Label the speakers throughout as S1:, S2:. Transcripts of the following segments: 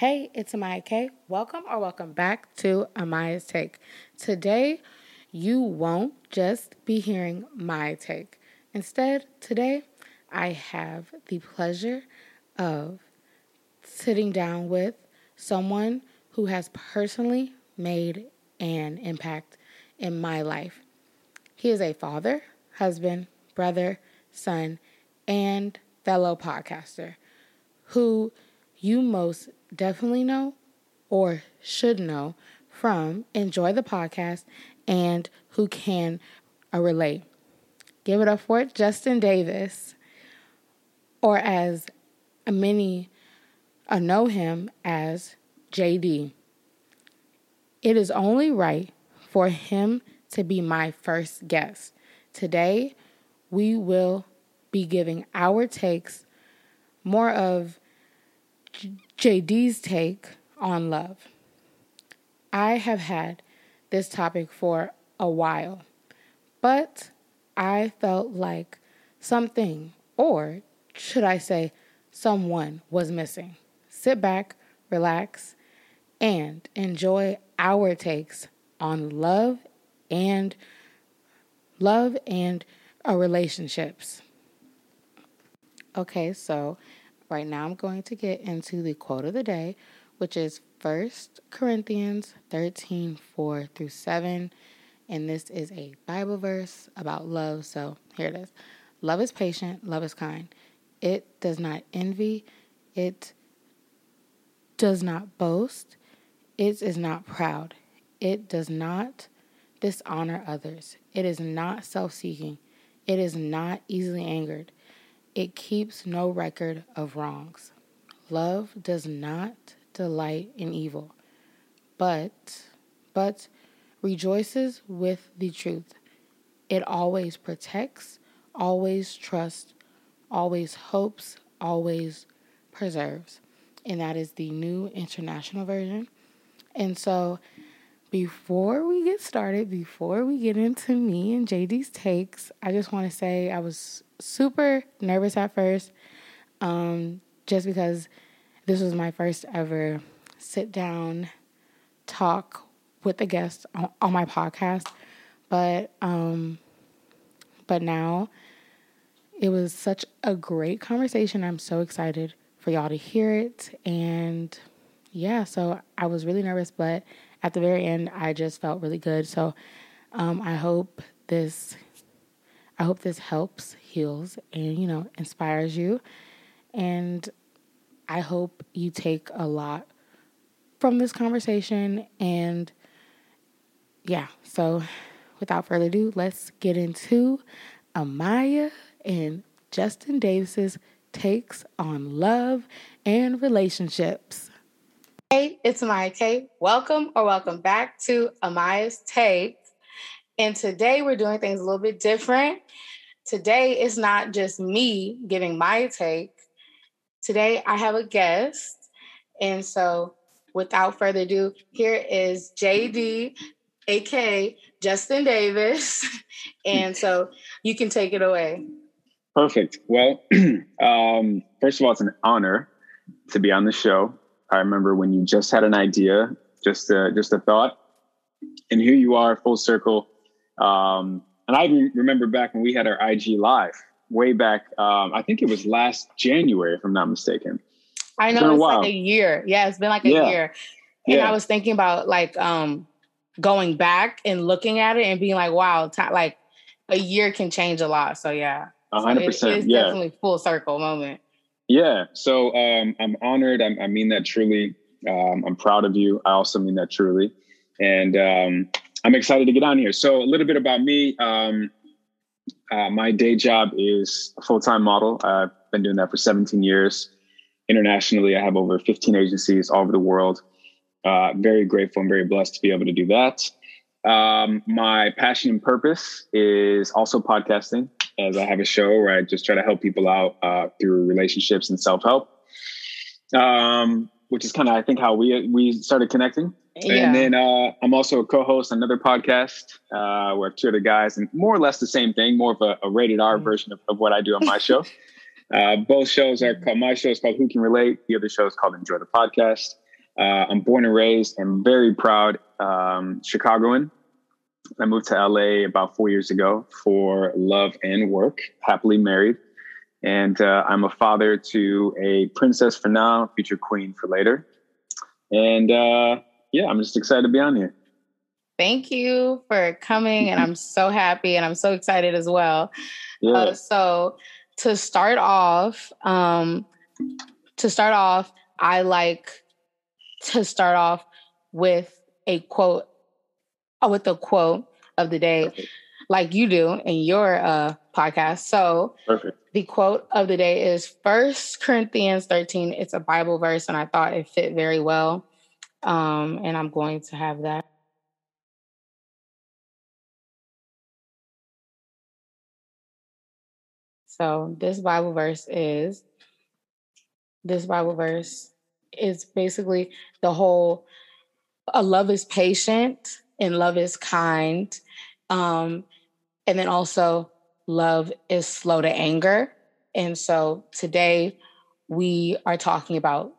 S1: Hey, it's Amaya K. Welcome or welcome back to Amaya's Take. Today, you won't just be hearing my take. Instead, today, I have the pleasure of sitting down with someone who has personally made an impact in my life. He is a father, husband, brother, son, and fellow podcaster who you most definitely know or should know from Enjoy the Podcast and who can uh, relate. Give it up for Justin Davis, or as many uh, know him as JD. It is only right for him to be my first guest. Today, we will be giving our takes more of JD's take on love. I have had this topic for a while, but I felt like something, or should I say, someone was missing. Sit back, relax, and enjoy our takes on love and love and our relationships. Okay, so Right now, I'm going to get into the quote of the day, which is 1 Corinthians 13 4 through 7. And this is a Bible verse about love. So here it is Love is patient, love is kind. It does not envy, it does not boast, it is not proud, it does not dishonor others, it is not self seeking, it is not easily angered. It keeps no record of wrongs. Love does not delight in evil, but but rejoices with the truth. It always protects, always trusts, always hopes, always preserves. And that is the new international version. And so before we get started, before we get into me and JD's takes, I just want to say I was super nervous at first, um, just because this was my first ever sit down talk with a guest on, on my podcast. But um, but now it was such a great conversation. I'm so excited for y'all to hear it. And yeah, so I was really nervous, but at the very end, I just felt really good. So um, I hope this, I hope this helps, heals, and you know, inspires you. And I hope you take a lot from this conversation. And yeah, so without further ado, let's get into Amaya and Justin Davis's takes on love and relationships. Hey, it's Amaya K. Welcome or welcome back to Amaya's Take. And today we're doing things a little bit different. Today it's not just me giving my take. Today I have a guest. And so without further ado, here is JD, aka Justin Davis. and so you can take it away.
S2: Perfect. Well, um, first of all, it's an honor to be on the show. I remember when you just had an idea, just a, just a thought, and here you are, full circle. Um, and I remember back when we had our IG live, way back. Um, I think it was last January, if I'm not mistaken.
S1: I know it's, like a year. Yeah, it's been like a yeah. year. And yeah. I was thinking about like um, going back and looking at it and being like, wow, t- like a year can change a lot. So yeah,
S2: hundred percent. It's yeah.
S1: definitely full circle moment.
S2: Yeah. So um, I'm honored. I'm, i mean that truly. Um, I'm proud of you. I also mean that truly. And um, I'm excited to get on here. So a little bit about me. Um, uh, my day job is a full-time model. I've been doing that for 17 years. Internationally, I have over 15 agencies all over the world. Uh, very grateful and very blessed to be able to do that. Um, my passion and purpose is also podcasting as I have a show where I just try to help people out uh, through relationships and self help. Um, which is kind of I think how we we started connecting. Yeah. And then uh, I'm also a co-host on another podcast uh, where two other guys, and more or less the same thing, more of a, a rated R mm version of, of, what I do on my show. Uh, both shows are called. My show is called Who Can Relate. The other show is called Enjoy the Podcast. uh, I'm born and raised and very proud um, Chicagoan. I moved to LA about four years ago for love and work, happily married. And uh, I'm a father to a princess for now, future queen for later. And uh, yeah, I'm just excited to be on here.
S1: Thank you for coming, and I'm so happy and I'm so excited as well. Yeah. Uh, so to start off, um, to start off, I like to start off with a quote, uh, with the quote of the day, Perfect. like you do in your uh, podcast. So Perfect. the quote of the day is First Corinthians 13. It's a Bible verse, and I thought it fit very well. Um, and I'm going to have that. So this Bible verse is this Bible verse is basically the whole a love is patient and love is kind. Um, and then also love is slow to anger. And so today we are talking about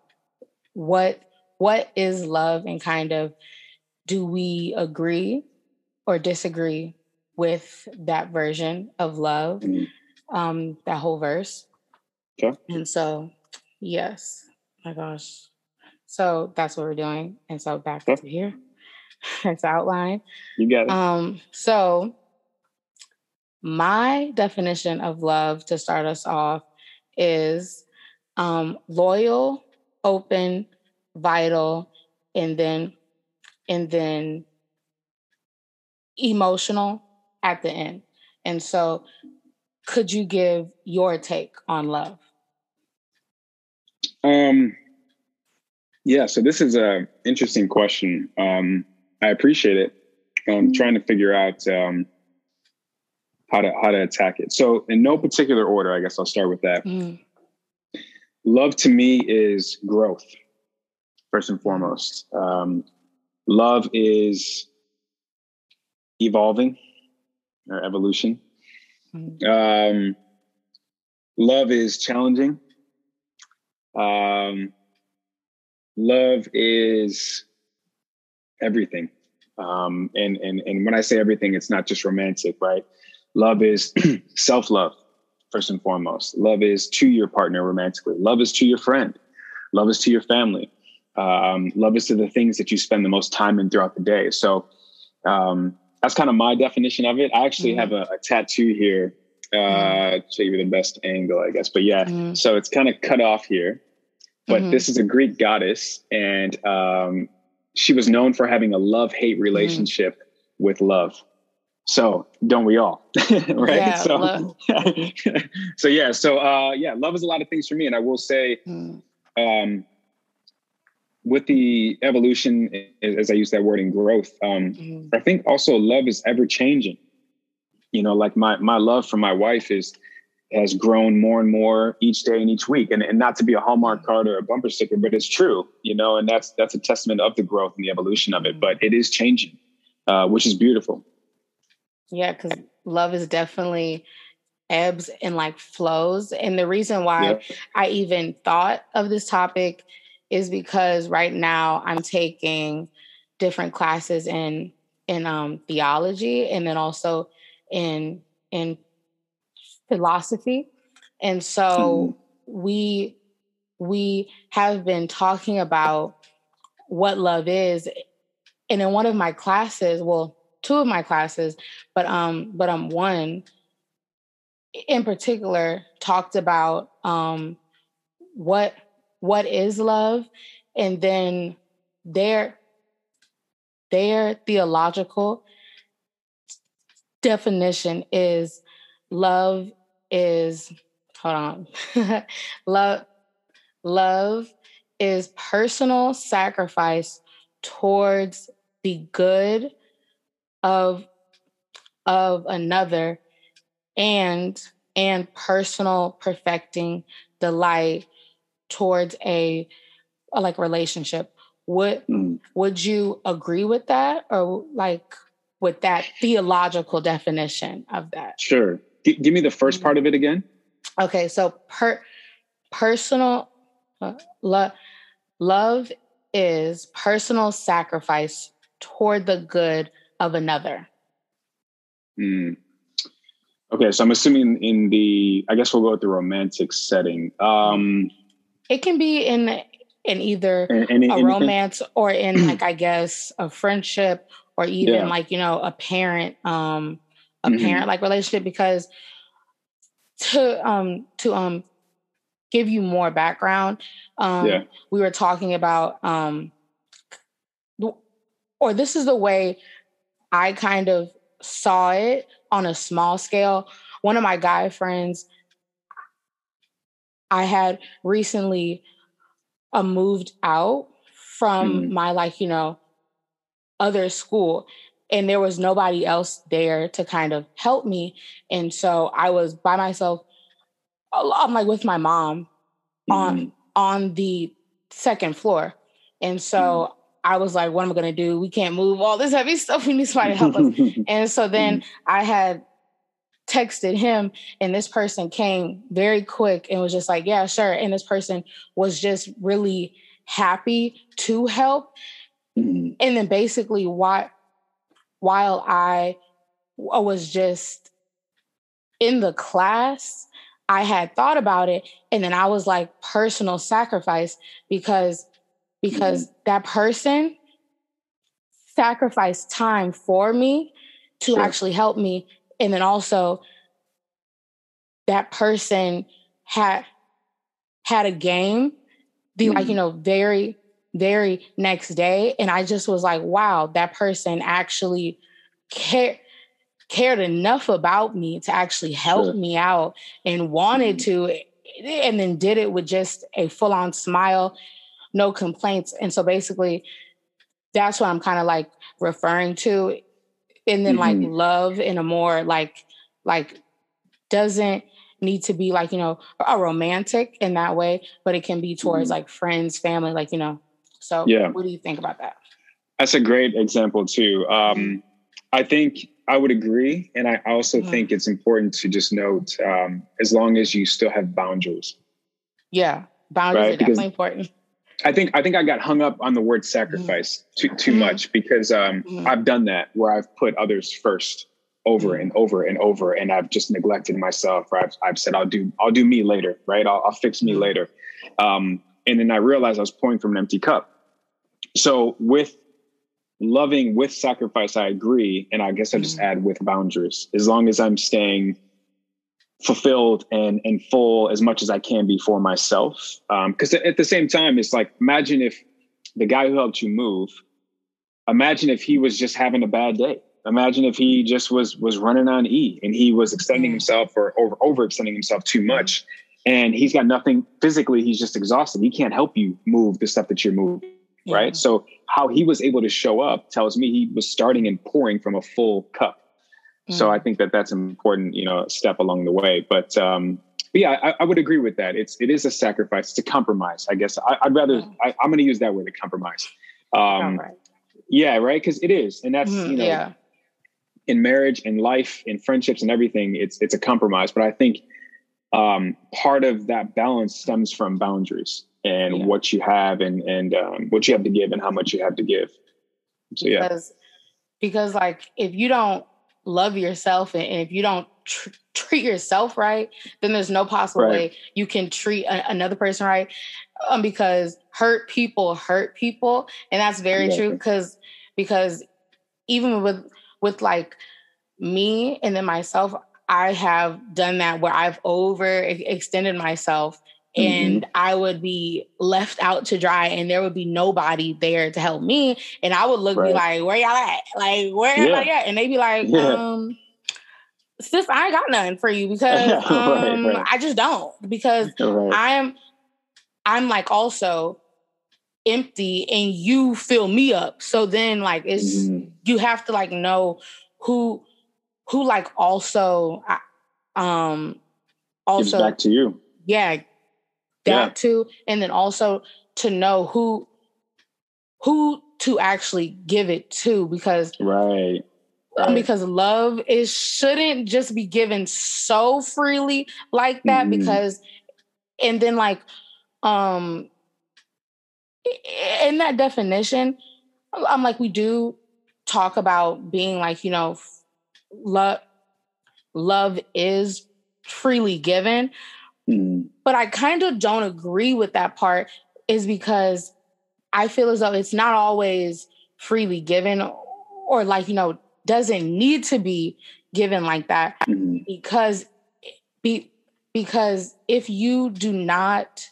S1: what what is love and kind of do we agree or disagree with that version of love, mm-hmm. um, that whole verse. Okay. And so, yes, my gosh. So that's what we're doing. And so back okay. to here. It's outline.
S2: You got it.
S1: Um, so my definition of love to start us off is um, loyal, open, vital, and then and then emotional at the end. And so could you give your take on love?
S2: Um yeah, so this is a interesting question. Um I appreciate it. I'm mm-hmm. trying to figure out um how to how to attack it. So in no particular order, I guess I'll start with that. Mm. Love to me is growth first and foremost. Um, love is evolving or evolution. Mm-hmm. Um, love is challenging. Um, love is everything. Um, and, and, and when I say everything, it's not just romantic, right? Love is self love, first and foremost. Love is to your partner romantically. Love is to your friend. Love is to your family um, love is to the things that you spend the most time in throughout the day. So um, that's kind of my definition of it. I actually mm-hmm. have a, a, tattoo here. Uh, mm-hmm. Show you the best angle, I guess. But yeah, mm-hmm. so it's kind of cut off here. But mm-hmm. this is a Greek goddess, and um, she was known for having a love hate mm-hmm. relationship with love. So don't we all, right? Yeah, so, so yeah, so uh, yeah, love is a lot of things for me, and I will say, mm. um, with the evolution, as I use that word in growth, um, mm-hmm. I think also love is ever changing. You know, like my my love for my wife is has grown more and more each day and each week. And, and not to be a Hallmark card or a bumper sticker, but it's true, you know, and that's that's a testament of the growth and the evolution of it. But it is changing, uh, which is beautiful.
S1: Yeah, because love is definitely ebbs and like flows. And the reason why yeah. I even thought of this topic is because right now I'm taking different classes in in um, theology and then also in in philosophy, and so mm-hmm. we we have been talking about what love is, and in one of my classes, well, two of my classes, but um, but um, one in particular talked about um, what what is love? And then their their theological definition is love is hold on. Love love is personal sacrifice towards the good of of another and and personal perfecting delight towards a, a like relationship. Would mm. would you agree with that or like with that theological definition of that?
S2: Sure G- give me the first mm-hmm. part of it again
S1: okay so per personal uh, lo- love is personal sacrifice toward the good of another?
S2: Mm. Okay, so I'm assuming in the, I guess we'll go with the romantic setting. Um,
S1: it can be in in either
S2: any,
S1: a
S2: anything?
S1: romance or in like I guess a friendship or even
S2: Yeah.
S1: like you know a parent um a
S2: Mhm.
S1: parent like relationship because to um to um give you more background um
S2: Yeah.
S1: we were talking about um or this is the way I kind of saw it on a small scale one of my guy friends I had recently uh, moved out from
S2: Mhm.
S1: my like you know other school and there was nobody else there to kind of help me and so i was by myself a lot- i'm like with my mom on
S2: Mhm.
S1: on the second floor and so i was like what am i going to do we can't move all this heavy stuff we need somebody to help us and so then I had texted him, and this person came very quick and was just like, Yeah, sure. And this person was just really happy to help.
S2: Mhm.
S1: And then basically, while, while I was just in the class, I had thought about it. And then I was like, personal sacrifice because because that person sacrificed time for me to
S2: Sure.
S1: actually help me and then also that person had had a game the like you
S2: Mhm.
S1: know very very next day and i just was like wow that person actually cared cared enough about me to actually help
S2: Sure.
S1: me out and wanted
S2: Mhm.
S1: to and then did it with just a full-on smile no complaints and so basically that's what i'm kind of like referring to and then like
S2: Mhm.
S1: love in a more like like doesn't need to be like you know a romantic in that way but it can be towards
S2: Mhm.
S1: like friends family like you know so
S2: Yeah.
S1: what do you think about that
S2: That's a great example too. Um, I think I would agree, and I also
S1: Mhm.
S2: think it's important to just note um, as long as you still have boundaries.
S1: yeah boundaries
S2: Right,
S1: are
S2: because-
S1: definitely important
S2: I think I think I got hung up on the word sacrifice too too
S1: Mhm.
S2: much because um. I've done that where I've put others first over and over and over, and I've just neglected myself. Or I've I've said I'll do I'll do me later, right? I'll, I'll fix me later, um, and then I realized I was pouring from an empty cup. So with loving with sacrifice, I agree, and I guess I just
S1: Mhm.
S2: add with boundaries. As long as I'm staying fulfilled and and full as much as I can be for myself. Because at the same time, it's like imagine if the guy who helped you move, imagine if he was just having a bad day. Imagine if he just was was running on E and he was extending
S1: Mm.
S2: himself or over overextending himself too much, and he's got nothing physically. He's just exhausted. He can't help you move the stuff that you're moving
S1: Yeah.
S2: right? So how he was able to show up tells me he was starting and pouring from a full cup. So
S1: Mhm.
S2: I think that that's an important, you know, step along the way. But, um, but yeah, I, I would agree with that. It's it is a sacrifice. It's a compromise. I guess I, I'd rather.
S1: Yeah.
S2: I, I'm going to use that word, a compromise. Um,
S1: right.
S2: Yeah, right. Because it is, and that's
S1: Mhm,
S2: you know,
S1: yeah
S2: in marriage, in life, in friendships, and everything, it's it's a compromise. But I think um, part of that balance stems from boundaries and
S1: Yeah.
S2: what you have and and um, what you have to give and how much you have to give. So yeah,
S1: because because like if you don't love yourself and, and if you don't tr- treat yourself right then there's no possible
S2: Right.
S1: way you can treat a- another person right um, because hurt people hurt people and that's very true because because even with with like me and then myself i have done that where i've over e- extended myself
S2: Mm-hmm.
S1: and I would be left out to dry, and there would be nobody there to help me. And I would look be like, "Where y'all at? Like, where
S2: Yeah.
S1: everybody at?" And they'd be like,
S2: Yeah.
S1: "Um, sis, I ain't got nothing for you because um,
S2: right.
S1: I just don't because
S2: right.
S1: I'm I'm like also empty, and you fill me up. So then, like, it's
S2: Mhm.
S1: you have to like know who who like also um
S2: gives
S1: also
S2: back to you.
S1: yeah that
S2: Yeah.
S1: too and then also to know who who to actually give it to because
S2: Right. Right.
S1: because love is shouldn't just be given so freely like that
S2: Mhm.
S1: because and then like um in that definition, I'm like, we do talk about being like, you know, love love is freely given. Mm. But I kind of don't agree with that part is because I feel as though it's not always freely given or like, you know, doesn't need to be given like that mm. because be because if you do not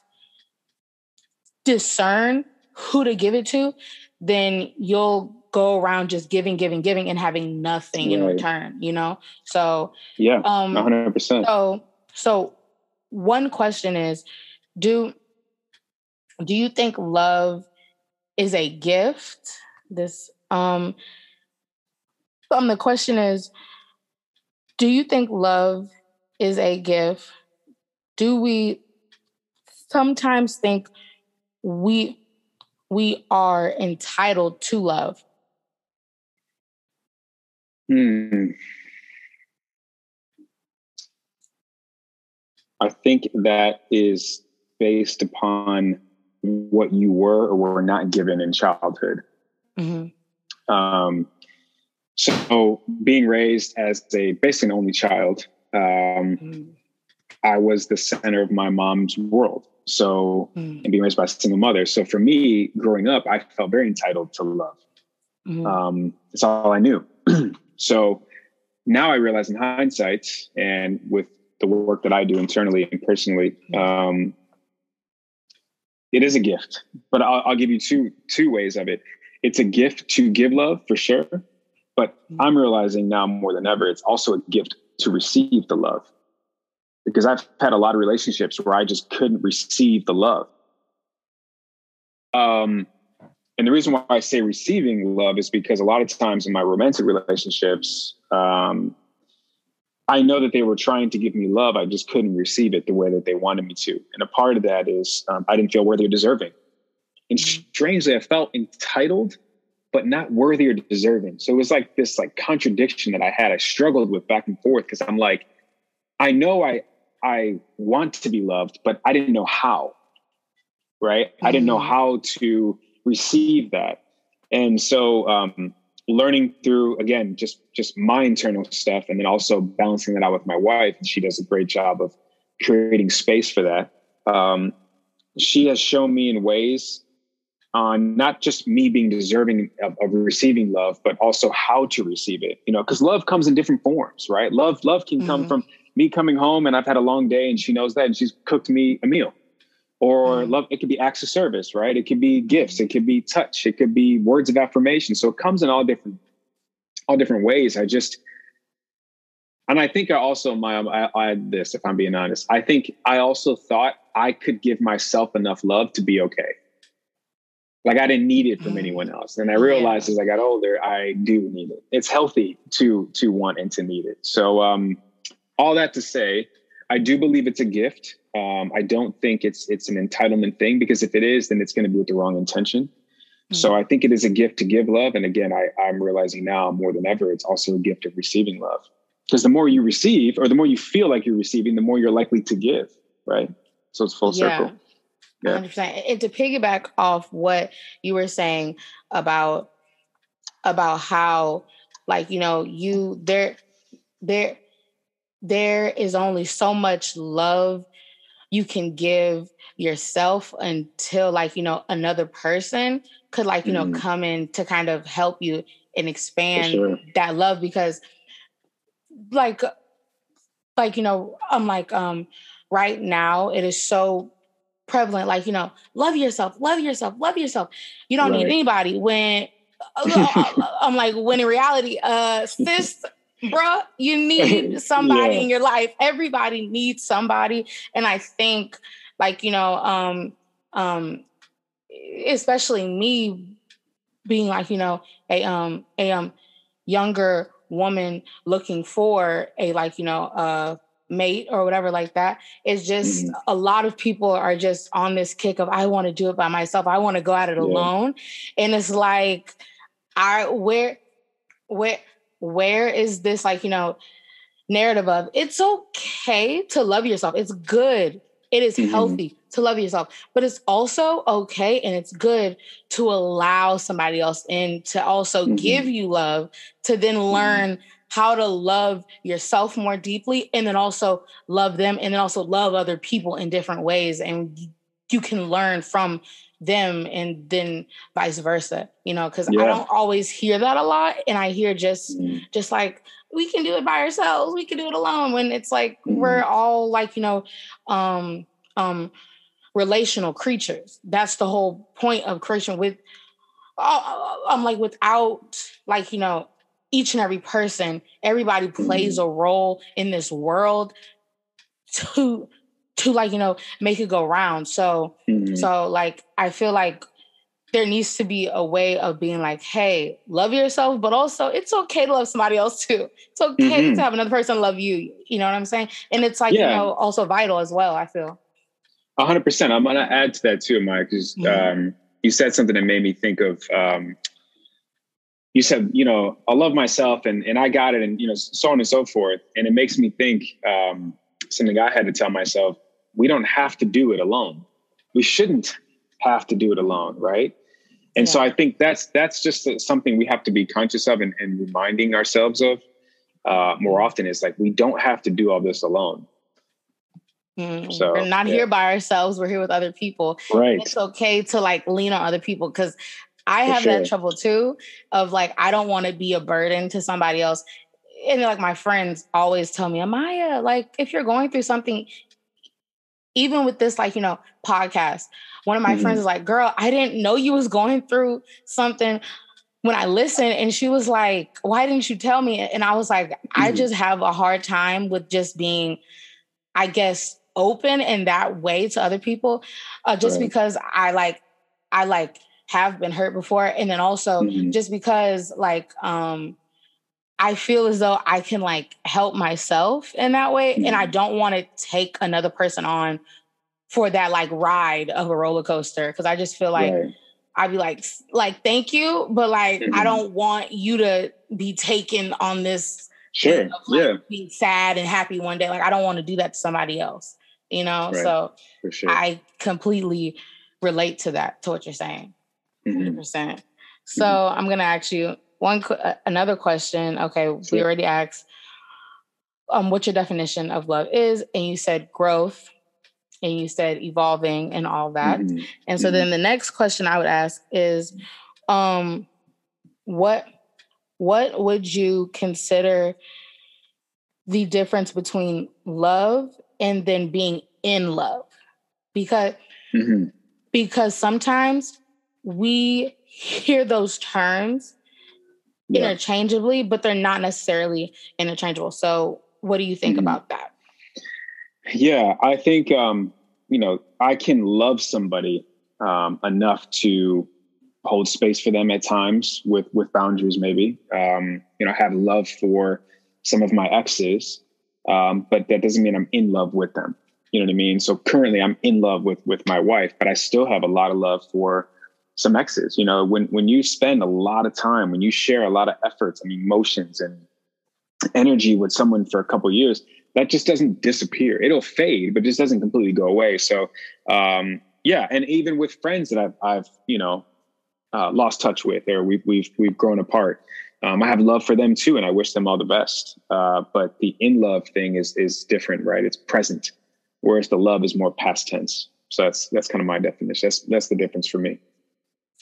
S1: discern who to give it to, then you'll go around just giving, giving, giving, and having nothing right. in return. You know, so
S2: yeah, um, one hundred percent.
S1: So, so one question is, do do you think love is a gift? This um, um, the question is, do you think love is a gift? Do we sometimes think we we are entitled to love?
S2: Hmm. I think that is based upon what you were or were not given in childhood. Mm-hmm. Um, so, being raised as a basically an only child, um, mm-hmm. I was the center of my mom's world. So, mm-hmm. and being raised by a single mother. So, for me, growing up, I felt very entitled to love. Mm-hmm. Um, it's all I knew. So now I realize in hindsight and with the work that I do internally and personally, um, it is a gift. But I'll, I'll give you two two ways of it. It's a gift to give love for sure, but I'm realizing now more than ever, it's also a gift to receive the love. Because I've had a lot of relationships where I just couldn't receive the love. Um, and the reason why I say receiving love is because a lot of times in my romantic relationships, um, I know that they were trying to give me love. I just couldn't receive it the way that they wanted me to. And a part of that is um, I didn't feel worthy or deserving. And strangely, I felt entitled, but not worthy or deserving. So it was like this like contradiction that I had. I struggled with back and forth because I'm like, I know I I want to be loved, but I didn't know how. Right? Mm-hmm. I didn't know mm-hmm. how to receive that. And so um, learning through again just just my internal stuff and then also balancing that out with my wife she does a great job of creating space for that um, she has shown me in ways on not just me being deserving of, of, receiving love but also how to receive it you know because love comes in different forms right love love can come mm-hmm. from me coming home and i've had a long day and she knows that and she's cooked me a meal or mm. love it could be acts of service right? It could be gifts. It could be touch. It could be words of affirmation. So it comes in all different all different ways. I just and i think i also my I, I add this if i'm being honest i think i also thought i could give myself enough love to be okay. Like i didn't need it from mm. anyone else. And i realized yeah. as i got older i do need it. It's healthy to to want and to need it. So um all that to say i do believe it's a gift um, I don't think it's it's an entitlement thing because if it is, then it's going to be with the wrong intention. Mm-hmm. So I think it is a gift to give love, and again, I, I'm realizing now more than ever, it's also a gift of receiving love. Because the more you receive, or the more you feel like you're receiving, the more you're likely to give. Right. So it's full yeah. circle.
S1: Yeah. 100%. And to piggyback off what you were saying about about how, like you know, you there there there is only so much love you can give yourself until like you know another person could like you mm-hmm. know come in to kind of help you and expand sure. that love because like like you know i'm like um right now it is so prevalent like you know love yourself love yourself love yourself you don't right. need anybody when uh, uh, i'm like when in reality uh sis bruh, you need somebody yeah. in your life. Everybody needs somebody. And I think, like, you know, um, um, especially me being like, you know, a um a um younger woman looking for a like, you know, uh mate or whatever like that. It's just mm-hmm. a lot of people are just on this kick of I want to do it by myself. I want to go at it yeah. alone. And it's like I where where where is this like you know narrative of it's okay to love yourself it's good It is mm-hmm. healthy to love yourself, but it's also okay and it's good to allow somebody else in to also mm-hmm. give you love to then mm-hmm. learn mm-hmm. how to love yourself more deeply and then also love them and then also love other people in different ways. And you can learn from them and then vice versa you know because yeah. i don't always hear that a lot and i hear just mm. just like we can do it by ourselves we can do it alone when it's like mm. we're all like you know um um relational creatures that's the whole point of creation with uh, i'm like without like you know each and every person everybody plays mm. a role in this world to to like you know make it go round so mm-hmm. so like i feel like there needs to be a way of being like hey love yourself but also it's okay to love somebody else too it's okay mm-hmm. to have another person love you you know what i'm saying and it's like yeah. you know also vital as well i feel
S2: 100% i'm gonna add to that too mike because mm-hmm. um, you said something that made me think of um, you said you know i love myself and and i got it and you know so on and so forth and it makes me think um, something i had to tell myself we don't have to do it alone. We shouldn't have to do it alone, right? And yeah. so I think that's that's just something we have to be conscious of and, and reminding ourselves of uh, more often is like we don't have to do all this alone.
S1: Mm, so we're not yeah. here by ourselves. We're here with other people.
S2: Right.
S1: It's okay to like lean on other people because I have sure. that trouble too of like I don't want to be a burden to somebody else. And like my friends always tell me, Amaya, like if you're going through something, even with this like you know podcast one of my mm-hmm. friends is like girl i didn't know you was going through something when i listened and she was like why didn't you tell me and i was like mm-hmm. i just have a hard time with just being i guess open in that way to other people uh, just right. because i like i like have been hurt before and then also mm-hmm. just because like um I feel as though I can like help myself in that way. Mm-hmm. And I mm-hmm. don't want to take another person on for that like ride of a roller coaster. Cause I just feel like right. I'd be like, like, thank you. But like, mm-hmm. I don't want you to be taken on this.
S2: Sure. Of, like, yeah.
S1: Being sad and happy one day. Like, I don't want to do that to somebody else, you know? Right. So sure. I completely relate to that, to what you're saying. Mm-hmm. 100%. So mm-hmm. I'm going to ask you, one uh, another question. Okay, sure. we already asked um, what your definition of love is, and you said growth, and you said evolving, and all that. Mm-hmm. And so mm-hmm. then the next question I would ask is, um, what what would you consider the difference between love and then being in love? Because mm-hmm. because sometimes we hear those terms yeah. interchangeably, but they're not necessarily interchangeable. So, what do you think mm-hmm. about that?
S2: Yeah, I think um, you know I can love somebody um, enough to hold space for them at times with with boundaries. Maybe um, you know I have love for some of my exes, um, but that doesn't mean I'm in love with them. You know what I mean? So currently, I'm in love with with my wife, but I still have a lot of love for some exes. You know, when when you spend a lot of time, when you share a lot of efforts and emotions and energy with someone for a couple years, that just doesn't disappear. It'll fade, but just doesn't completely go away. So, um, yeah, and even with friends that I've I've you know uh, lost touch with, or we've we've we've grown apart. Um, I have love for them too, and I wish them all the best. Uh, but the in love thing is is different, right? It's present, whereas the love is more past tense. So that's that's kind of my definition. That's that's the difference for me.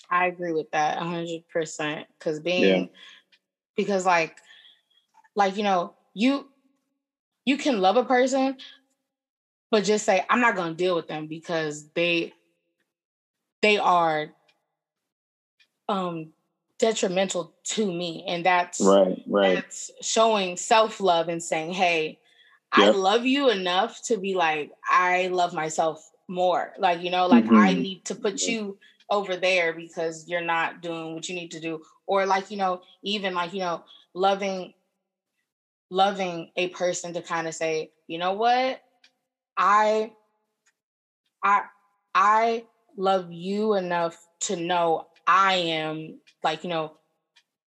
S1: I agree with that hundred percent. Cause being yeah. because like like you know, you you can love a person, but just say, I'm not gonna deal with them because they they are um detrimental to me. And that's
S2: right, right.
S1: That's showing self-love and saying, Hey, yep. I love you enough to be like, I love myself more. Like, you know, like mm-hmm. I need to put you over there because you're not doing what you need to do or like you know even like you know loving loving a person to kind of say you know what i i i love you enough to know i am like you know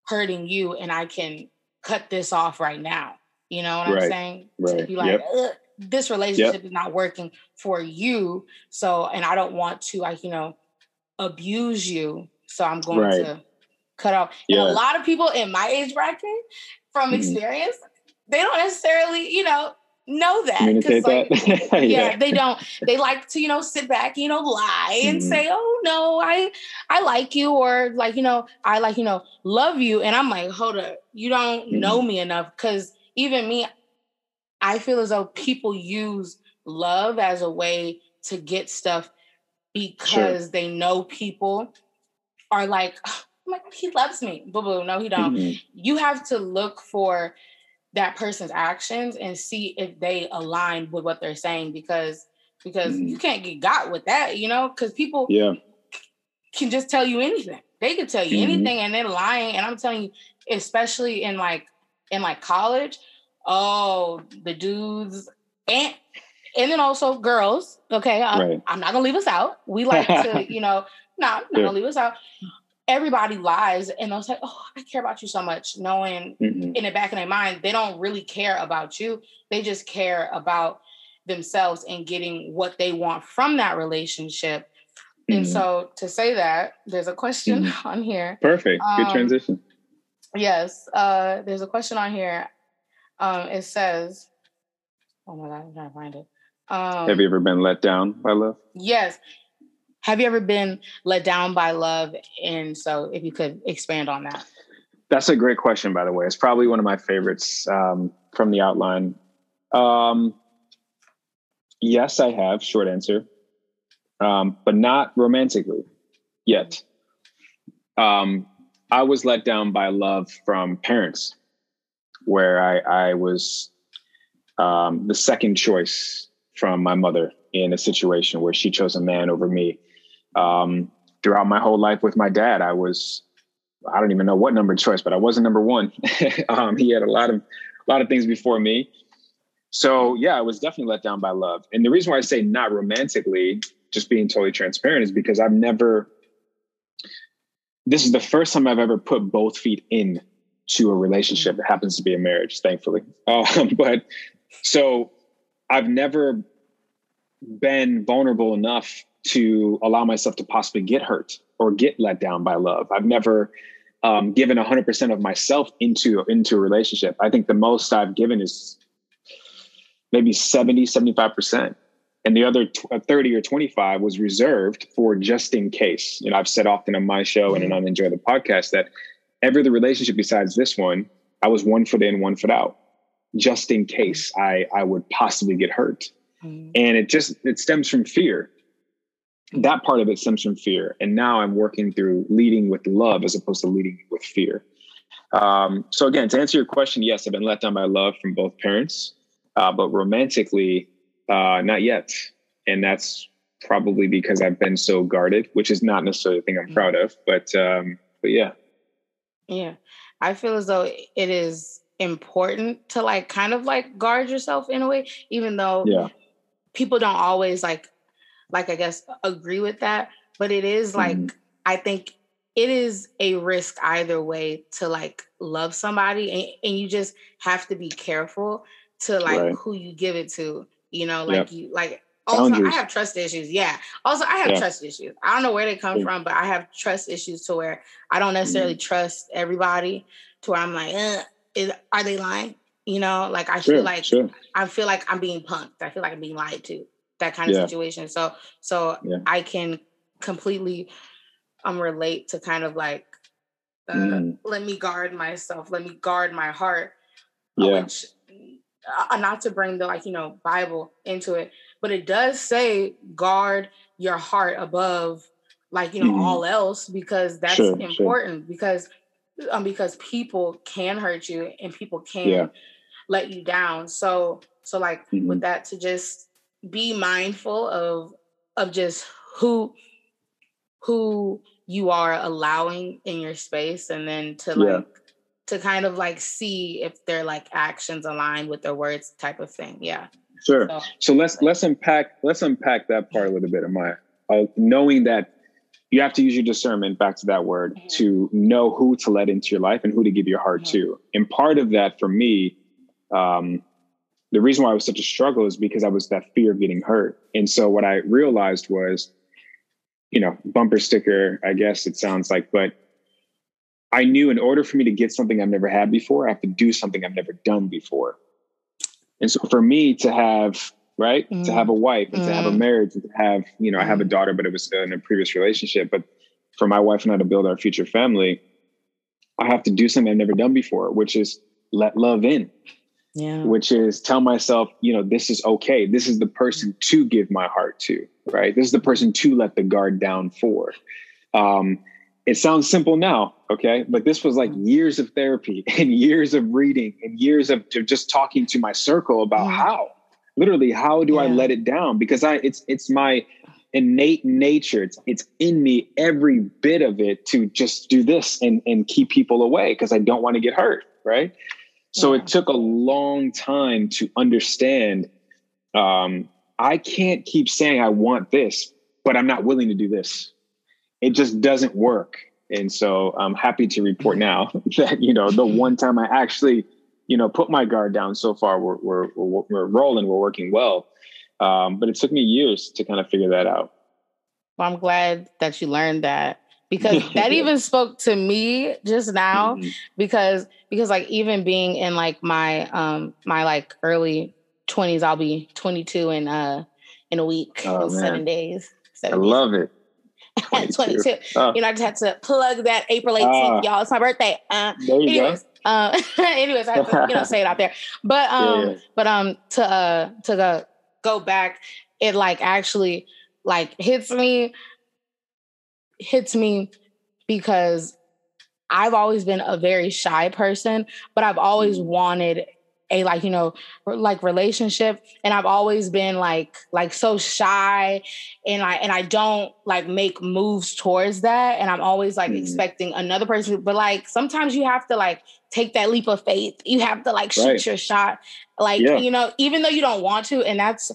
S1: hurting you and i can cut this off right now you know what right. i'm saying
S2: right.
S1: to be like yep. this relationship yep. is not working for you. So, and I don't want to like, you know, abuse you. So I'm going right. to cut off. Yeah. And a lot of people in my age bracket from mm-hmm. experience, they don't necessarily, you know, know that. Like,
S2: that.
S1: yeah, yeah, they don't. They like to, you know, sit back, you know, lie and mm-hmm. say, "Oh no, I, I like you," or like, you know, I like, you know, love you. And I'm like, hold up, you don't mm-hmm. know me enough because even me, I feel as though people use love as a way to get stuff because sure. they know people are like, oh, like he loves me. Boo boo. No, he don't. Mm-hmm. You have to look for that person's actions and see if they align with what they're saying because because mm-hmm. you can't get got with that, you know, because people
S2: yeah
S1: can just tell you anything. They can tell you mm-hmm. anything and they're lying. And I'm telling you, especially in like in like college, oh, the dudes and and then also girls. Okay, I'm, right. I'm not gonna leave us out. We like to, you know, not yeah. gonna leave us out everybody lies and they'll say, Oh, I care about you so much, knowing mm-hmm. in the back of their mind, they don't really care about you. They just care about themselves and getting what they want from that relationship. Mm-hmm. And so to say that, there's a question mm-hmm. on here.
S2: Perfect. Good um, transition.
S1: Yes. Uh, there's a question on here. Um, it says, Oh my God, I'm trying to find it.
S2: Um, Have you ever been let down by love?
S1: Yes. Have you ever been let down by love? And so, if you could expand on that.
S2: That's a great question, by the way. It's probably one of my favorites um, from the outline. Um, yes, I have. Short answer, um, but not romantically yet. Um, I was let down by love from parents, where I, I was um, the second choice from my mother in a situation where she chose a man over me um, throughout my whole life with my dad, I was I don't even know what number choice, but I wasn't number one. um, he had a lot of a lot of things before me. So yeah, I was definitely let down by love. And the reason why I say not romantically, just being totally transparent, is because I've never. This is the first time I've ever put both feet in to a relationship. It happens to be a marriage, thankfully. Um, but so I've never been vulnerable enough to allow myself to possibly get hurt or get let down by love. I've never um, given 100% of myself into into a relationship. I think the most I've given is maybe 70, 75%. And the other t- uh, 30 or 25 was reserved for just in case. You know, I've said often on my show and on Enjoy the podcast that every other relationship besides this one, I was one foot in, one foot out, just in case I, I would possibly get hurt. Mm. And it just, it stems from fear that part of it stems from fear. And now I'm working through leading with love as opposed to leading with fear. Um, so again, to answer your question, yes, I've been let down by love from both parents, uh, but romantically, uh, not yet. And that's probably because I've been so guarded, which is not necessarily a thing I'm mm-hmm. proud of, but, um, but yeah.
S1: Yeah. I feel as though it is important to like kind of like guard yourself in a way, even though
S2: yeah.
S1: people don't always like like I guess agree with that, but it is like mm-hmm. I think it is a risk either way to like love somebody and, and you just have to be careful to like right. who you give it to, you know, like you like also Boundaries. I have trust issues. Yeah. Also I have yeah. trust issues. I don't know where they come yeah. from, but I have trust issues to where I don't necessarily mm-hmm. trust everybody to where I'm like, eh, is, are they lying? You know, like I sure, feel like sure. I feel like I'm being punked. I feel like I'm being lied to that kind of yeah. situation. So so yeah. I can completely um relate to kind of like uh, mm. let me guard myself, let me guard my heart.
S2: Uh, yeah. Which,
S1: uh, not to bring the like you know Bible into it, but it does say guard your heart above like you know mm. all else because that's sure, important sure. because um because people can hurt you and people can yeah. let you down. So so like mm-hmm. with that to just be mindful of of just who who you are allowing in your space and then to like yeah. to kind of like see if their like actions align with their words type of thing yeah
S2: sure so, so let's let's unpack let's unpack that part a little bit amaya uh, knowing that you have to use your discernment back to that word mm-hmm. to know who to let into your life and who to give your heart mm-hmm. to and part of that for me um, the reason why it was such a struggle is because I was that fear of getting hurt. And so what I realized was, you know, bumper sticker, I guess it sounds like, but I knew in order for me to get something I've never had before, I have to do something I've never done before. And so for me to have, right, mm. to have a wife and mm. to have a mm. marriage and to have, you know, I have a mm. daughter, but it was in a previous relationship. But for my wife and I to build our future family, I have to do something I've never done before, which is let love in.
S1: Yeah.
S2: Which is tell myself, you know, this is okay. This is the person to give my heart to, right? This is the person to let the guard down for. Um, it sounds simple now, okay? But this was like years of therapy and years of reading and years of just talking to my circle about mm. how, literally, how do yeah. I let it down? Because I, it's it's my innate nature. It's it's in me every bit of it to just do this and and keep people away because I don't want to get hurt, right? So yeah. it took a long time to understand. Um, I can't keep saying I want this, but I'm not willing to do this it just doesn't work. And so I'm happy to report now that, you know, the one time I actually, you know, put my guard down so far, we're, we're, we're, we're rolling, we're working well. Um, but it took me years to kind of figure that out.
S1: Well, I'm glad that you learned that because that even spoke to me just now mm-hmm. because, because like even being in like my, um, my like early twenties, I'll be 22 in, uh, in a week, oh, seven days.
S2: Seven I love it.
S1: 22. 22. Oh. You know, I just had to plug that April 18th, uh, ah. y'all. It's my birthday. Uh, there you anyways, go. Uh, anyways, I have to, you know, say it out there. But um, yeah. but um, to uh, to go go back, it like actually like hits me, hits me because I've always been a very shy person, but I've always mm. wanted a like you know like relationship and i've always been like like so shy and i and i don't like make moves towards that and i'm always like mm-hmm. expecting another person but like sometimes you have to like take that leap of faith you have to like shoot right. your shot like yeah. you know even though you don't want to and that's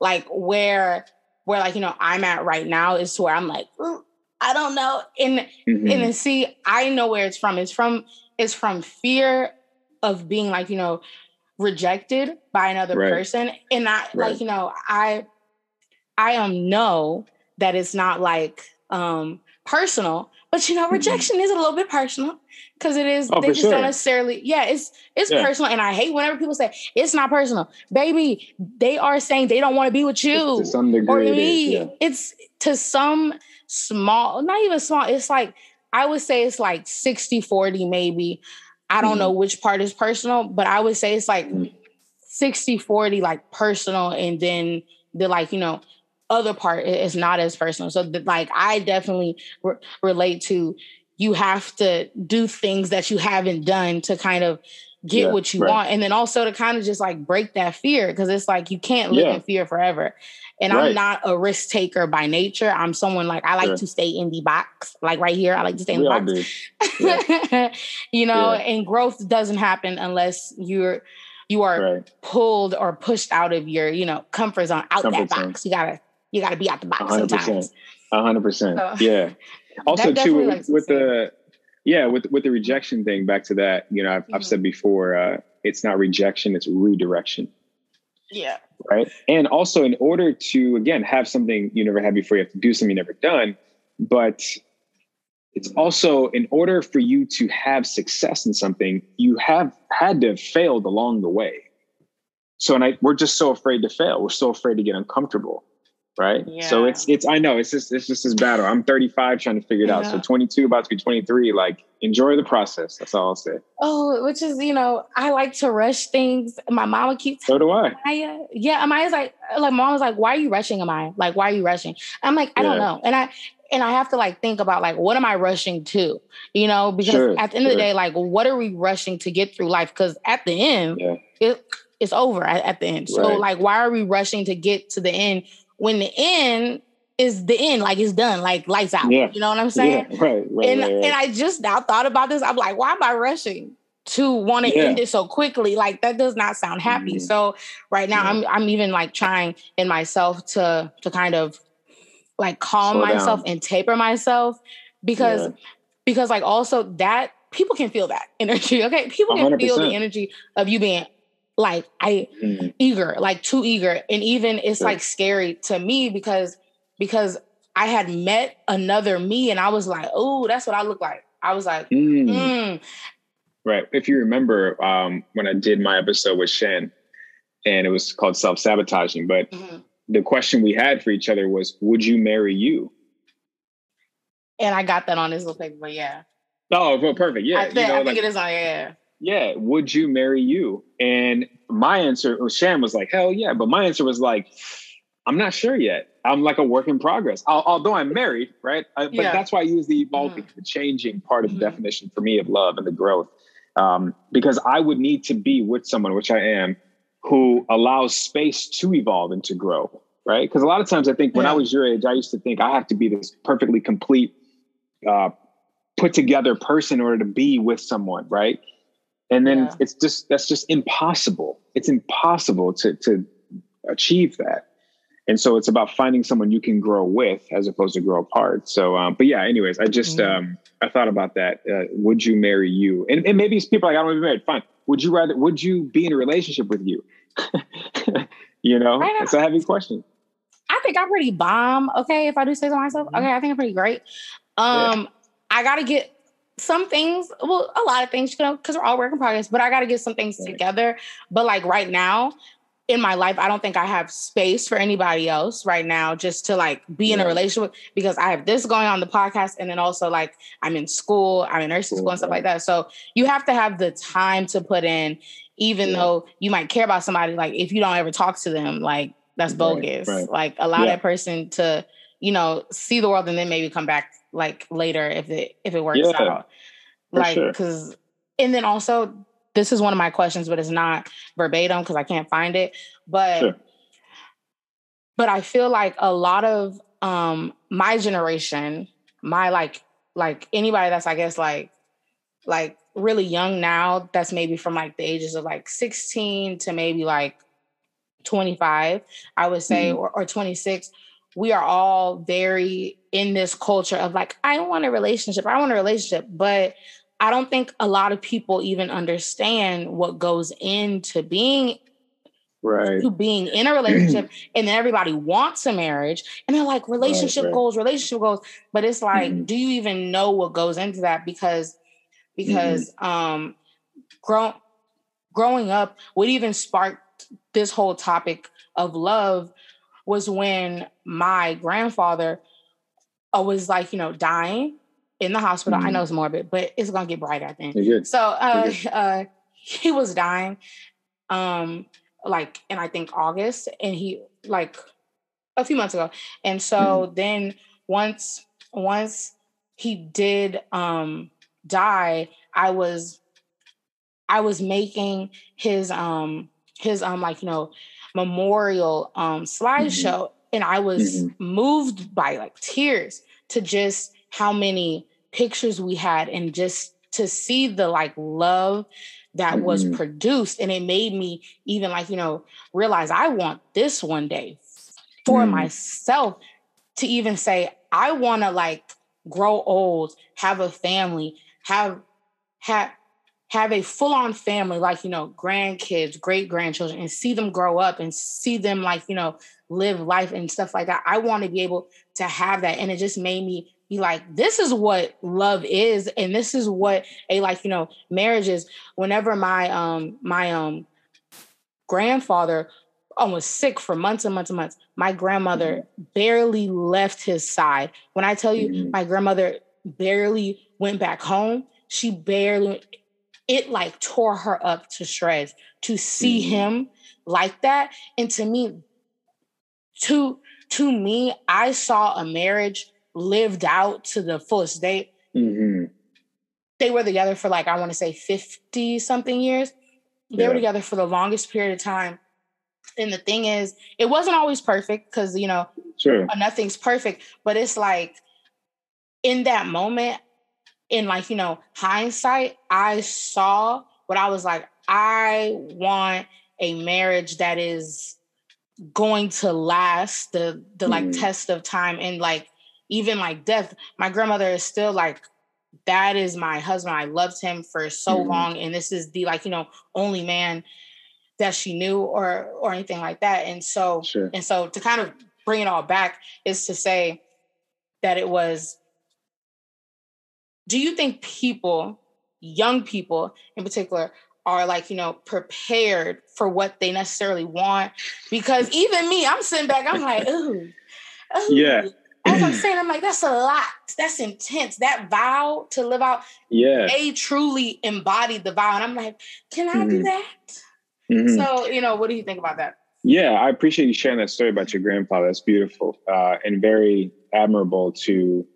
S1: like where where like you know i'm at right now is where i'm like i don't know and mm-hmm. and see i know where it's from it's from it's from fear of being like you know rejected by another right. person and i right. like you know i i um know that it's not like um personal but you know mm-hmm. rejection mm-hmm. is a little bit personal because it is oh, they just sure. don't necessarily yeah it's it's yeah. personal and i hate whenever people say it's not personal baby they are saying they don't want to be with you
S2: to some degree or me
S1: it is, yeah. it's to some small not even small it's like i would say it's like 60 40 maybe I don't mm-hmm. know which part is personal, but I would say it's like mm-hmm. 60 40, like personal, and then the like, you know, other part is not as personal. So, the, like, I definitely re- relate to you have to do things that you haven't done to kind of get yeah, what you right. want. And then also to kind of just like break that fear because it's like you can't live yeah. in fear forever. And right. I'm not a risk taker by nature. I'm someone like I like to stay in the box, like right here. I like to stay in we the box. You know, and growth doesn't happen unless you're you are right. pulled or pushed out of your, you know, comfort zone, out comfort that box. Zone. You gotta you gotta be out the box 100%. sometimes.
S2: hundred percent. Yeah. Also too with, with the yeah, with with the rejection thing, back to that, you know, I've, mm-hmm. I've said before, uh, it's not rejection, it's redirection.
S1: Yeah.
S2: Right. And also, in order to, again, have something you never had before, you have to do something you never done. But it's also in order for you to have success in something, you have had to have failed along the way. So, and I, we're just so afraid to fail. We're so afraid to get uncomfortable right? Yeah. So it's it's I know it's just it's just this battle. I'm 35 trying to figure it yeah. out. So 22 about to be 23. Like enjoy the process. That's all I'll say.
S1: Oh, which is you know I like to rush things. My mama keeps.
S2: So do I.
S1: Amaya, yeah, Amaya's like like mom was like, why are you rushing, Amaya? Like why are you rushing? I'm like I yeah. don't know, and I. And I have to like think about like what am I rushing to, you know? Because sure, at the end sure. of the day, like what are we rushing to get through life? Because at the end, yeah. it, it's over at, at the end. Right. So like, why are we rushing to get to the end when the end is the end, like it's done, like lights out. Yeah. You know what I'm saying?
S2: Yeah, right, right,
S1: and
S2: right, right.
S1: and I just now thought about this. I'm like, why am I rushing to want to yeah. end it so quickly? Like that does not sound happy. Mm-hmm. So right now I'm I'm even like trying in myself to to kind of like calm Slow myself down. and taper myself because because like also that people can feel that energy. Okay. People can 100%. feel the energy of you being like I mm. eager, like too eager. And even it's sure. like scary to me because because I had met another me and I was like, oh, that's what I look like. I was like, mm. Mm.
S2: right. If you remember um, when I did my episode with Shen, and it was called self sabotaging, but mm-hmm. the question we had for each other was, would you marry you?
S1: And I got that on this little paper, but yeah.
S2: Oh, well, perfect. Yeah.
S1: I, think, you know, I think it is on, yeah
S2: yeah, would you marry you? And my answer, or Shan was like, hell yeah. But my answer was like, I'm not sure yet. I'm like a work in progress. I'll, although I'm married, right? I, but yeah. that's why I use the evolving, mm-hmm. the changing part of the mm-hmm. definition for me of love and the growth. Um, because I would need to be with someone, which I am, who allows space to evolve and to grow, right? Because a lot of times I think when yeah. I was your age, I used to think I have to be this perfectly complete, uh, put together person in order to be with someone, right? And then yeah. it's just that's just impossible. It's impossible to to achieve that. And so it's about finding someone you can grow with as opposed to grow apart. So um, but yeah anyways i just mm-hmm. um, i thought about that uh, would you marry you? And, and maybe people like i don't want to be married. Fine. Would you rather would you be in a relationship with you? You know? It's a heavy question.
S1: I think i'm pretty bomb okay if i do say so myself. Mm-hmm. okay i think i'm pretty great. Um yeah. i gotta get some things, well, a lot of things, you know, because we're all work in progress, but I got to get some things together. But like right now in my life, I don't think I have space for anybody else right now just to like be in a relationship because I have this going on the podcast. And then also like I'm in school, I'm in nursing school and stuff like mm-hmm. that. So you have to have the time to put in, even yeah. though you might care about somebody, like if you don't ever talk to them, like that's bogus. Right, right. Like allow yeah. that person to, you know, see the world and then maybe come back like later if it if it works yeah, out. Like because sure. and then also this is one of my questions, but it's not verbatim because I can't find it. But sure. but I feel like a lot of um my generation, my like like anybody that's I guess like like really young now, that's maybe from like the ages of like 16 to maybe like 25, I would say, mm-hmm. or, or 26 we are all very in this culture of like, I want a relationship, I want a relationship. But I don't think a lot of people even understand what goes into being
S2: right
S1: to being in a relationship and then everybody wants a marriage and they're like relationship right, right. goals relationship goals but it's like mm-hmm. do you even know what goes into that because because mm-hmm. um grow, growing up what even sparked this whole topic of love was when my grandfather uh, was like, you know, dying in the hospital. Mm-hmm. I know it's morbid, but it's gonna get brighter, I think. So uh, uh, he was dying, um, like in I think August, and he like a few months ago. And so mm-hmm. then once once he did um die, I was I was making his um his um like you know memorial um, slideshow, mm-hmm. And I was mm-hmm. moved by like tears to just how many pictures we had, and just to see the like love that mm-hmm. was produced, and it made me even like you know realize I want this one day for mm. myself to even say I want to like grow old, have a family, have have have a full-on family like you know grandkids great grandchildren and see them grow up and see them like you know live life and stuff like that i want to be able to have that and it just made me be like this is what love is and this is what a like you know marriage is whenever my um my um grandfather almost sick for months and months and months my grandmother mm-hmm. barely left his side when i tell you mm-hmm. my grandmother barely went back home she barely it like tore her up to shreds to see mm-hmm. him like that. And to me, to to me, I saw a marriage lived out to the fullest. They mm-hmm. they were together for like I want to say 50 something years. They yeah. were together for the longest period of time. And the thing is, it wasn't always perfect because you know,
S2: sure.
S1: nothing's perfect, but it's like in that moment, in like, you know, hindsight, I saw what I was like, I want a marriage that is going to last the the like mm. test of time and like even like death. My grandmother is still like that is my husband. I loved him for so mm. long and this is the like, you know, only man that she knew or or anything like that. And so
S2: Sure.
S1: and so to kind of bring it all back is to say that it was do you think people, young people in particular, are like, you know, prepared for what they necessarily want? Because even me, I'm sitting back, I'm like, ooh, ooh.
S2: Yeah.
S1: As I'm saying, I'm like, that's a lot. That's intense. That vow to live out,
S2: Yeah.
S1: they truly embodied the vow. And I'm like, can I do
S2: Mhm.
S1: that?
S2: Mhm.
S1: So, you know, what do you think about that?
S2: Yeah, I appreciate you sharing that story about your grandfather. That's beautiful uh, and very admirable to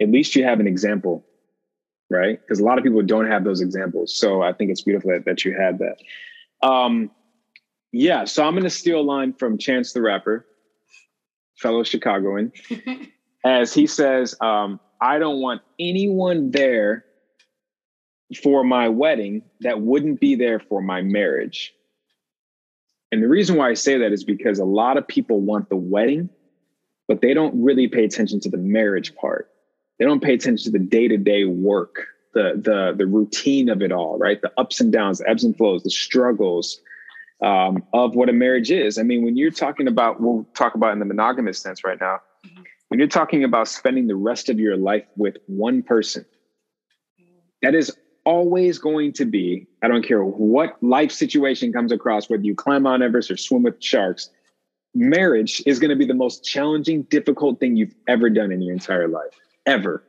S2: at least you have an example, right? Because a lot of people don't have those examples. So I think it's beautiful that, that you had that. Um, yeah, so I'm going to steal a line from Chance the Rapper, fellow Chicagoan, as he says, um, I don't want anyone there for my wedding that wouldn't be there for my marriage. And the reason why I say that is because a lot of people want the wedding, but they don't really pay attention to the marriage part. They don't pay attention to the day-to-day work, the the the routine of it all, right? The ups and downs, the ebbs and flows, the struggles um, of what a marriage is. I mean, when you're talking about, we'll talk about in the monogamous sense right now.
S1: Mhm.
S2: When you're talking about spending the rest of your life with one person, that is always going to be, I don't care what life situation comes across, whether you climb Mount Everest or swim with sharks, marriage is going to be the most challenging, difficult thing you've ever done in your entire life, ever,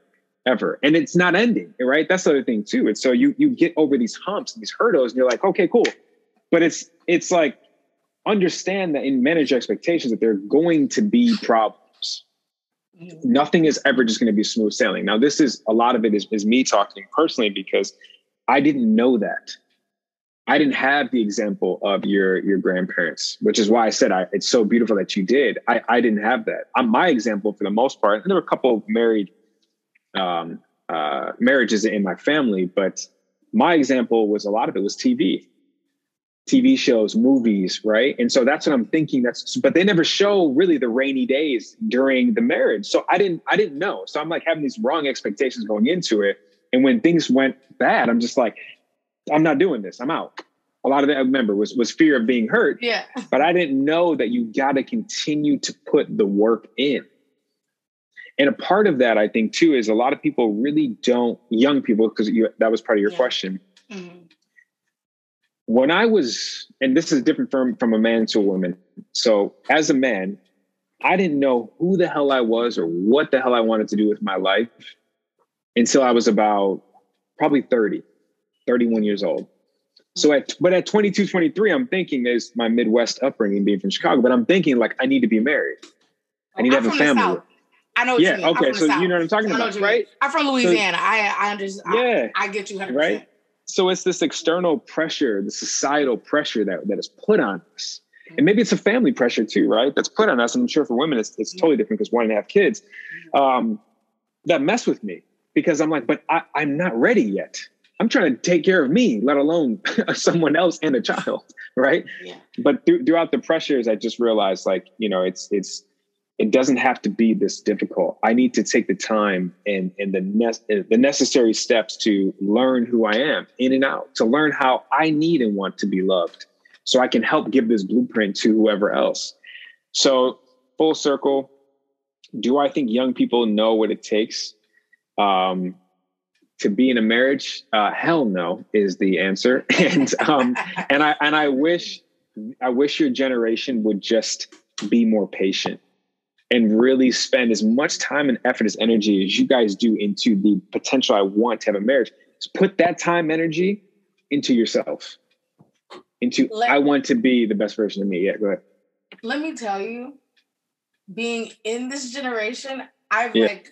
S2: ever. And it's not ending, right? That's the other thing too. It's so you you get over these humps, these hurdles, and you're like, okay, cool. But it's it's like understand that and manage your expectations that there are going to be problems
S1: Mhm.
S2: nothing is ever just going to be smooth sailing. Now, this is a lot of it is, is me talking personally because I didn't know that. I didn't have the example of your your grandparents, which is why I said I, it's so beautiful that you did. I, I didn't have that. I'm my example for the most part. And there were a couple of married um, uh, marriages in my family, but my example was a lot of it was TV. TV shows, movies, right? And so that's what I'm thinking. That's but they never show really the rainy days during the marriage. So I didn't I didn't know. So I'm like having these wrong expectations going into it. And when things went bad, I'm just like, I'm not doing this. I'm out. A lot of that I remember was was fear of being hurt,
S1: Yeah.
S2: but I didn't know that you got to continue to put the work in. And a part of that, I think, too, is a lot of people really don't, young people, because that was part of your
S1: Yeah.
S2: question
S1: Mhm.
S2: when I was, and this is different from from a man to a woman. So as a man, I didn't know who the hell I was or what the hell I wanted to do with my life until I was about probably 30, 31 years old. So at but at 22, 23, I'm thinking there's my Midwest upbringing being from Chicago, but I'm thinking like I need to be married. I need to
S1: I'm
S2: have a family.
S1: South. I know
S2: Yeah. Okay. So
S1: the
S2: you know what I'm talking about, right?
S1: I'm from Louisiana. I I understand.
S2: Yeah.
S1: I, I get you 100%.
S2: Right? so it's this external pressure, the societal pressure that, that is put on us. And maybe it's a family pressure too, right? That's put on us. And I'm sure for women, it's, it's totally different because one and a half kids um, that mess with me because I'm like, but I, I'm not ready yet. I'm trying to take care of me, let alone someone else and a child, right?
S1: Yeah.
S2: But th- throughout the pressures, I just realized like, you know, it's, it's, it doesn't have to be this difficult. I need to take the time and, and the, ne- the necessary steps to learn who I am in and out, to learn how I need and want to be loved so I can help give this blueprint to whoever else. So, full circle, do I think young people know what it takes um, to be in a marriage? Uh, hell no is the answer. And um, and I and I wish I wish your generation would just be more patient and really spend as much time and effort as energy as you guys do into the potential I want to have a marriage. Just put that time energy into yourself. Into
S1: Let-
S2: I want to be the best version of me. Yeah, go ahead.
S1: Let me tell you, being in this generation, I've
S2: Yeah.
S1: like,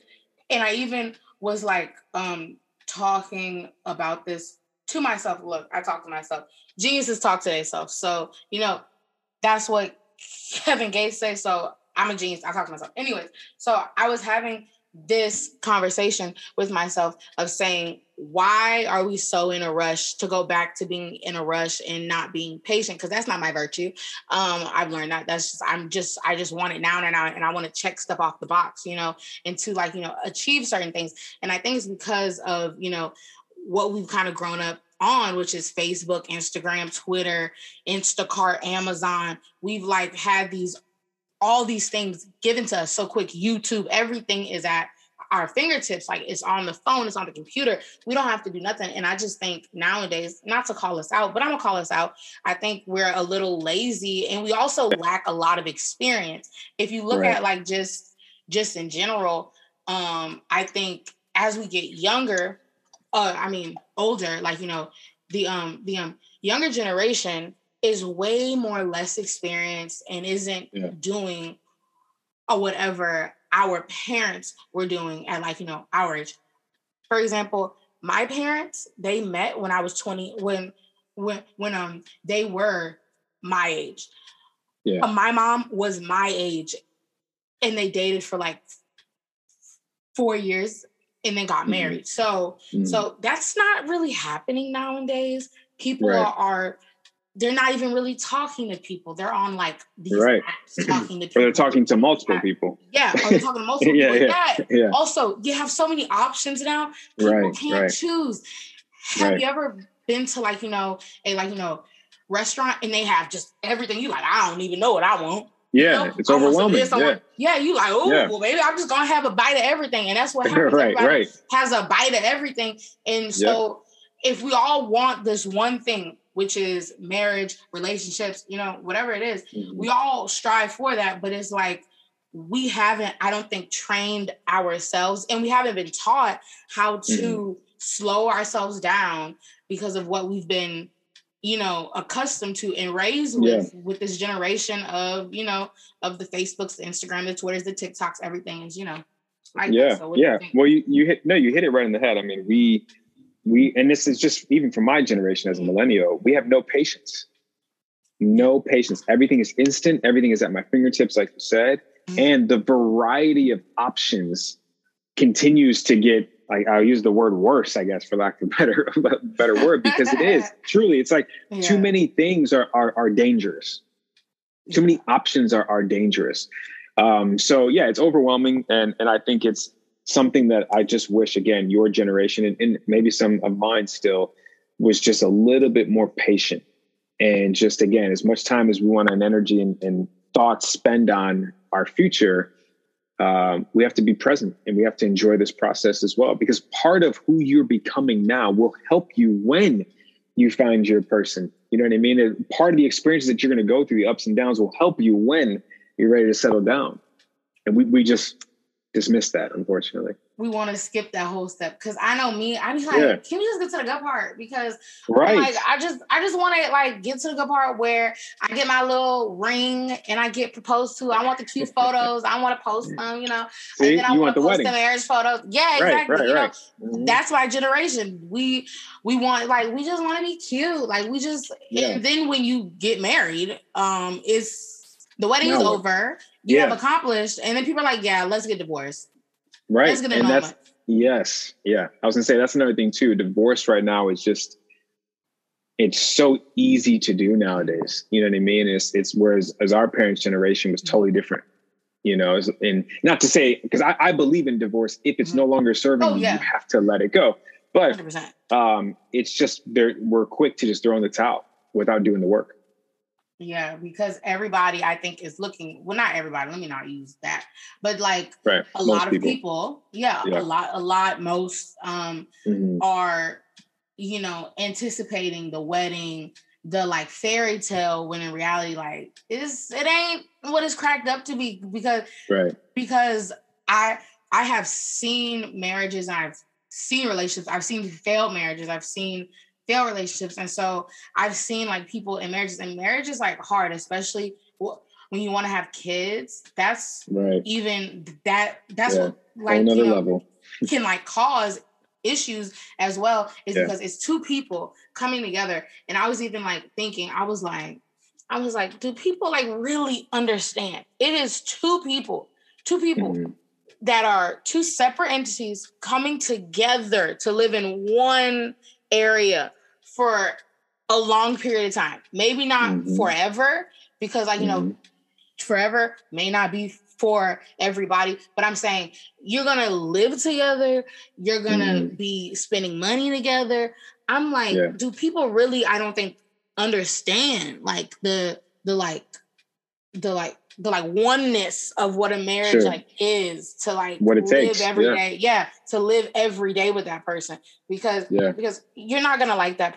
S1: and I even was like, um, talking about this to myself. Look, I talk to myself. Geniuses talk to themselves. So, you know, that's what Kevin Gates says. So I'm a genius. I talk to myself. Anyways, so I was having this conversation with myself of saying, why are we so in a rush to go back to being in a rush and not being patient? Because that's not my virtue. Um, I've learned that. That's just I'm just I just want it now and now, and I want to check stuff off the box, you know, and to like you know achieve certain things. And I think it's because of you know what we've kind of grown up on, which is Facebook, Instagram, Twitter, Instacart, Amazon. We've like had these all these things given to us so quick. YouTube, everything is at our fingertips. Like it's on the phone, it's on the computer. We don't have to do nothing. And I just think nowadays, not to call us out, but I'm gonna call us out. I think we're a little lazy and we also lack a lot of experience. If you look right. at like just just in general, um, I think as we get younger, uh, I mean older, like you know, the um the um younger generation is way more less experienced and isn't yeah. doing or whatever our parents were doing at like you know our age. For example, my parents they met when I was twenty when when when um they were my age. Yeah. Uh, my mom was my age, and they dated for like four years and then got mm-hmm. married. So mm-hmm. so that's not really happening nowadays. People right. are, are they're not even really talking to people. They're on like these right. apps talking to people.
S2: or they're talking to multiple people.
S1: Yeah, or they're talking to multiple yeah, people. Yeah, yeah. yeah. Also, you have so many options now. People right, can't right. choose. Have right. you ever been to like, you know, a like, you know, restaurant and they have just everything? You like, I don't even know what I want.
S2: Yeah, you know? it's overwhelming. Yeah.
S1: yeah, you like, oh, yeah. well, maybe I'm just gonna have a bite of everything, and that's what happens.
S2: right, right.
S1: Has a bite of everything, and so yep. if we all want this one thing, which is marriage, relationships, you know, whatever it is, mm-hmm. we all strive for that. But it's like we haven't, I don't think, trained ourselves, and we haven't been taught how to mm-hmm. slow ourselves down because of what we've been you know accustomed to and raised with yeah. with this generation of you know of the facebooks the instagram the twitters the tiktoks everything is you know
S2: like yeah so yeah you well you, you hit no you hit it right in the head i mean we we and this is just even for my generation as a millennial we have no patience no patience everything is instant everything is at my fingertips like you said mm-hmm. and the variety of options continues to get I, I'll use the word worse, I guess, for lack of a better better word, because it is truly. It's like yeah. too many things are are, are dangerous. Too many options are are dangerous. Um, so yeah, it's overwhelming, and and I think it's something that I just wish again your generation and, and maybe some of mine still was just a little bit more patient. And just again as much time as we want and energy and, and thoughts spend on our future um, we have to be present and we have to enjoy this process as well because part of who you're becoming now will help you when you find your person. You know what i mean? And part of the experiences that you're going to go through the ups and downs will help you when you're ready to settle down. And we, we just dismiss that unfortunately
S1: we want to skip that whole step because I know me. I'm like, yeah. can we just get to the good part? Because right. like I just I just want to like get to the good part where I get my little ring and I get proposed to. I want the cute photos. I want to post them, you know.
S2: See, and then I want to post wedding.
S1: the marriage photos. Yeah, right, exactly. Right, you know, mm-hmm. that's my generation. We we want like we just want to be cute. Like we just yeah. and then when you get married, um, it's the wedding's no. over. You yeah. have accomplished, and then people are like, "Yeah, let's get divorced."
S2: Right. That's and that's yes, yeah. I was gonna say that's another thing too. Divorce right now is just it's so easy to do nowadays. You know what I mean? It's it's whereas as our parents' generation was totally different. You know, and not to say because I, I, believe in divorce. If it's mm-hmm. no longer serving oh, yeah. you, you have to let it go. But 100%. um, it's just there. We're quick to just throw in the towel without doing the work.
S1: Yeah, because everybody I think is looking. Well, not everybody. Let me not use that, but like right. a most lot of people, people yeah, yeah, a lot, a lot, most um mm-hmm. are, you know, anticipating the wedding, the like fairy tale, when in reality, like is it ain't what it's cracked up to be because
S2: right
S1: because I I have seen marriages, I've seen relationships, I've seen failed marriages, I've seen failed relationships. And so I've seen like people in marriages, and marriage is like hard, especially when you want to have kids. That's right. even that. That's yeah. what like
S2: another you know, level
S1: can like cause issues as well. Is yeah. because it's two people coming together. And I was even like thinking, I was like, I was like, do people like really understand? It is two people, two people. Mm-hmm that are two separate entities coming together to live in one area for a long period of time. Maybe not mm-hmm. forever, because like you mm-hmm. know, forever may not be for everybody, but I'm saying you're gonna live together, you're gonna mm. be spending money together. I'm like, yeah. do people really? I don't think understand like the the like the like the like oneness of what a marriage sure. like is to like
S2: what it
S1: live
S2: takes
S1: every
S2: yeah.
S1: day. yeah. to live every day with that person because
S2: yeah.
S1: because you're not gonna like that